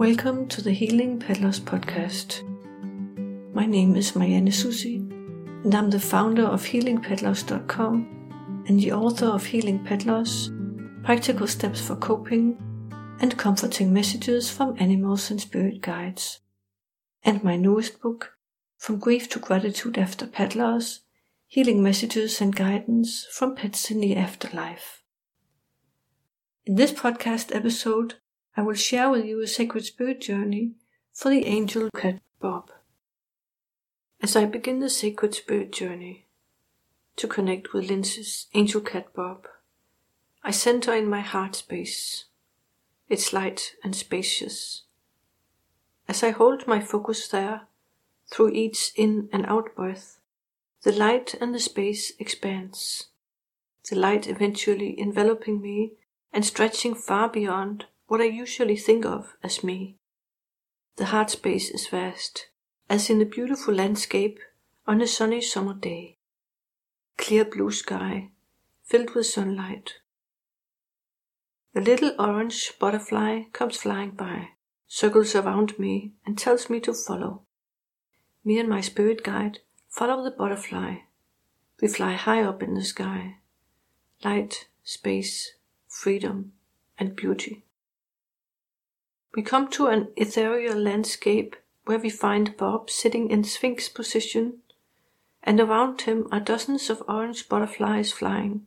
Welcome to the Healing Pet Loss podcast. My name is Marianne Soucy, and I'm the founder of HealingPetLoss.com and the author of Healing Pet Loss Practical Steps for Coping and Comforting Messages from Animals and Spirit Guides, and my newest book, From Grief to Gratitude After Pet Loss Healing Messages and Guidance from Pets in the Afterlife. In this podcast episode, I will share with you a sacred spirit journey for the angel cat Bob. As I begin the sacred spirit journey to connect with Lindsay's angel cat Bob, I center in my heart space. It's light and spacious. As I hold my focus there, through each in and out breath, the light and the space expands. The light eventually enveloping me and stretching far beyond what I usually think of as me. The heart space is vast, as in a beautiful landscape on a sunny summer day. Clear blue sky, filled with sunlight. The little orange butterfly comes flying by, circles around me, and tells me to follow. Me and my spirit guide follow the butterfly. We fly high up in the sky. Light, space, freedom, and beauty. We come to an ethereal landscape where we find Bob sitting in sphinx position, and around him are dozens of orange butterflies flying.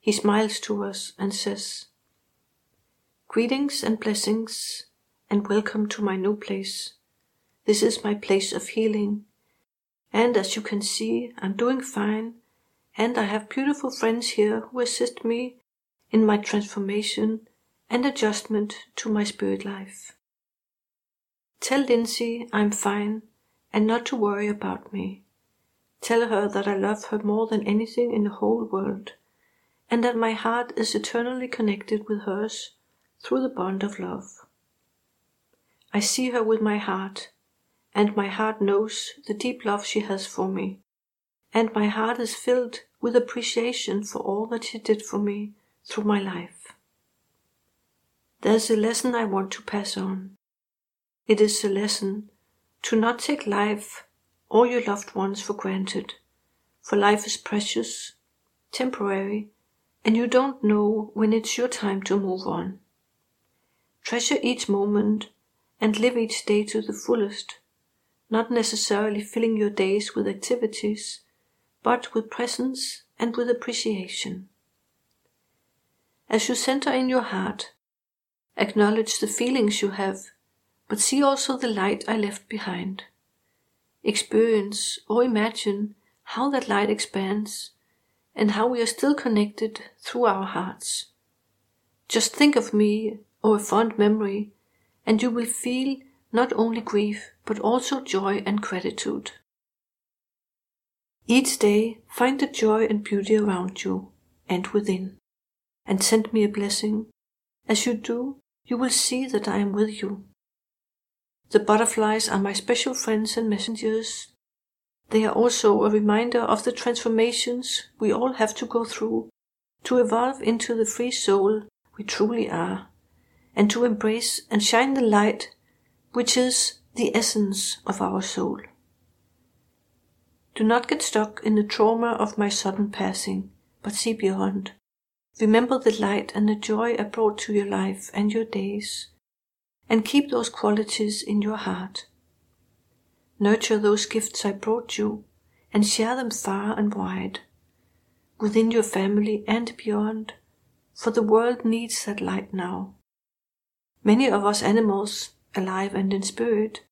He smiles to us and says, Greetings and blessings, and welcome to my new place. This is my place of healing. And as you can see, I'm doing fine, and I have beautiful friends here who assist me in my transformation and adjustment to my spirit life. Tell Lindsay I'm fine and not to worry about me. Tell her that I love her more than anything in the whole world, and that my heart is eternally connected with hers through the bond of love. I see her with my heart, and my heart knows the deep love she has for me, and my heart is filled with appreciation for all that she did for me through my life. There's a lesson I want to pass on. It is a lesson to not take life or your loved ones for granted, for life is precious, temporary, and you don't know when it's your time to move on. Treasure each moment and live each day to the fullest, not necessarily filling your days with activities, but with presence and with appreciation. As you center in your heart Acknowledge the feelings you have, but see also the light I left behind. Experience or imagine how that light expands and how we are still connected through our hearts. Just think of me or a fond memory, and you will feel not only grief, but also joy and gratitude. Each day, find the joy and beauty around you and within, and send me a blessing. As you do, you will see that I am with you. The butterflies are my special friends and messengers. They are also a reminder of the transformations we all have to go through to evolve into the free soul we truly are, and to embrace and shine the light which is the essence of our soul. Do not get stuck in the trauma of my sudden passing, but see beyond. Remember the light and the joy I brought to your life and your days, and keep those qualities in your heart. Nurture those gifts I brought you, and share them far and wide, within your family and beyond, for the world needs that light now. Many of us animals, alive and in spirit,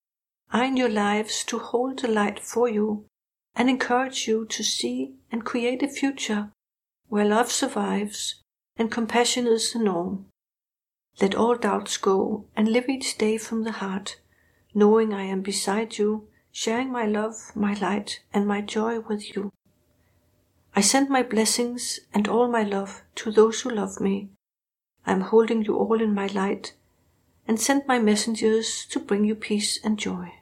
are in your lives to hold the light for you and encourage you to see and create a future where love survives and compassion is the norm. Let all doubts go and live each day from the heart, knowing I am beside you, sharing my love, my light, and my joy with you. I send my blessings and all my love to those who love me. I am holding you all in my light and send my messengers to bring you peace and joy.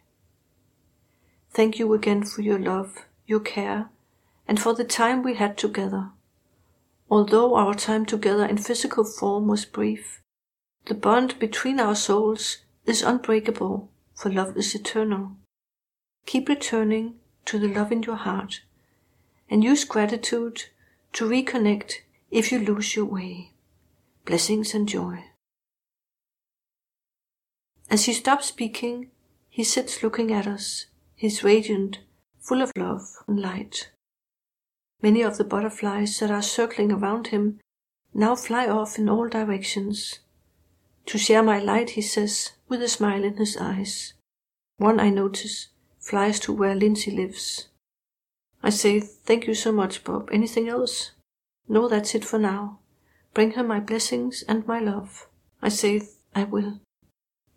Thank you again for your love, your care, and for the time we had together. Although our time together in physical form was brief, the bond between our souls is unbreakable, for love is eternal. Keep returning to the love in your heart and use gratitude to reconnect if you lose your way. Blessings and joy. As he stops speaking, he sits looking at us. He's radiant, full of love and light. Many of the butterflies that are circling around him now fly off in all directions. To share my light, he says, with a smile in his eyes. One I notice flies to where Lindsay lives. I say, Thank you so much, Bob. Anything else? No, that's it for now. Bring her my blessings and my love. I say, I will.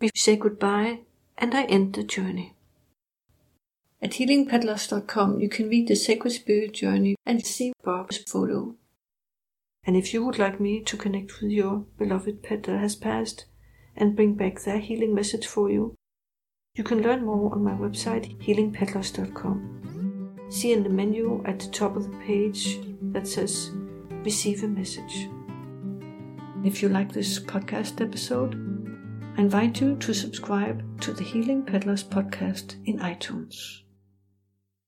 We say goodbye, and I end the journey. At healingpetloss.com, you can read the Sacred Spirit Journey and see Bob's photo. And if you would like me to connect with your beloved pet that has passed and bring back their healing message for you, you can learn more on my website healingpetloss.com. See in the menu at the top of the page that says Receive a Message. If you like this podcast episode, I invite you to subscribe to the Healing Pet Loss podcast in iTunes.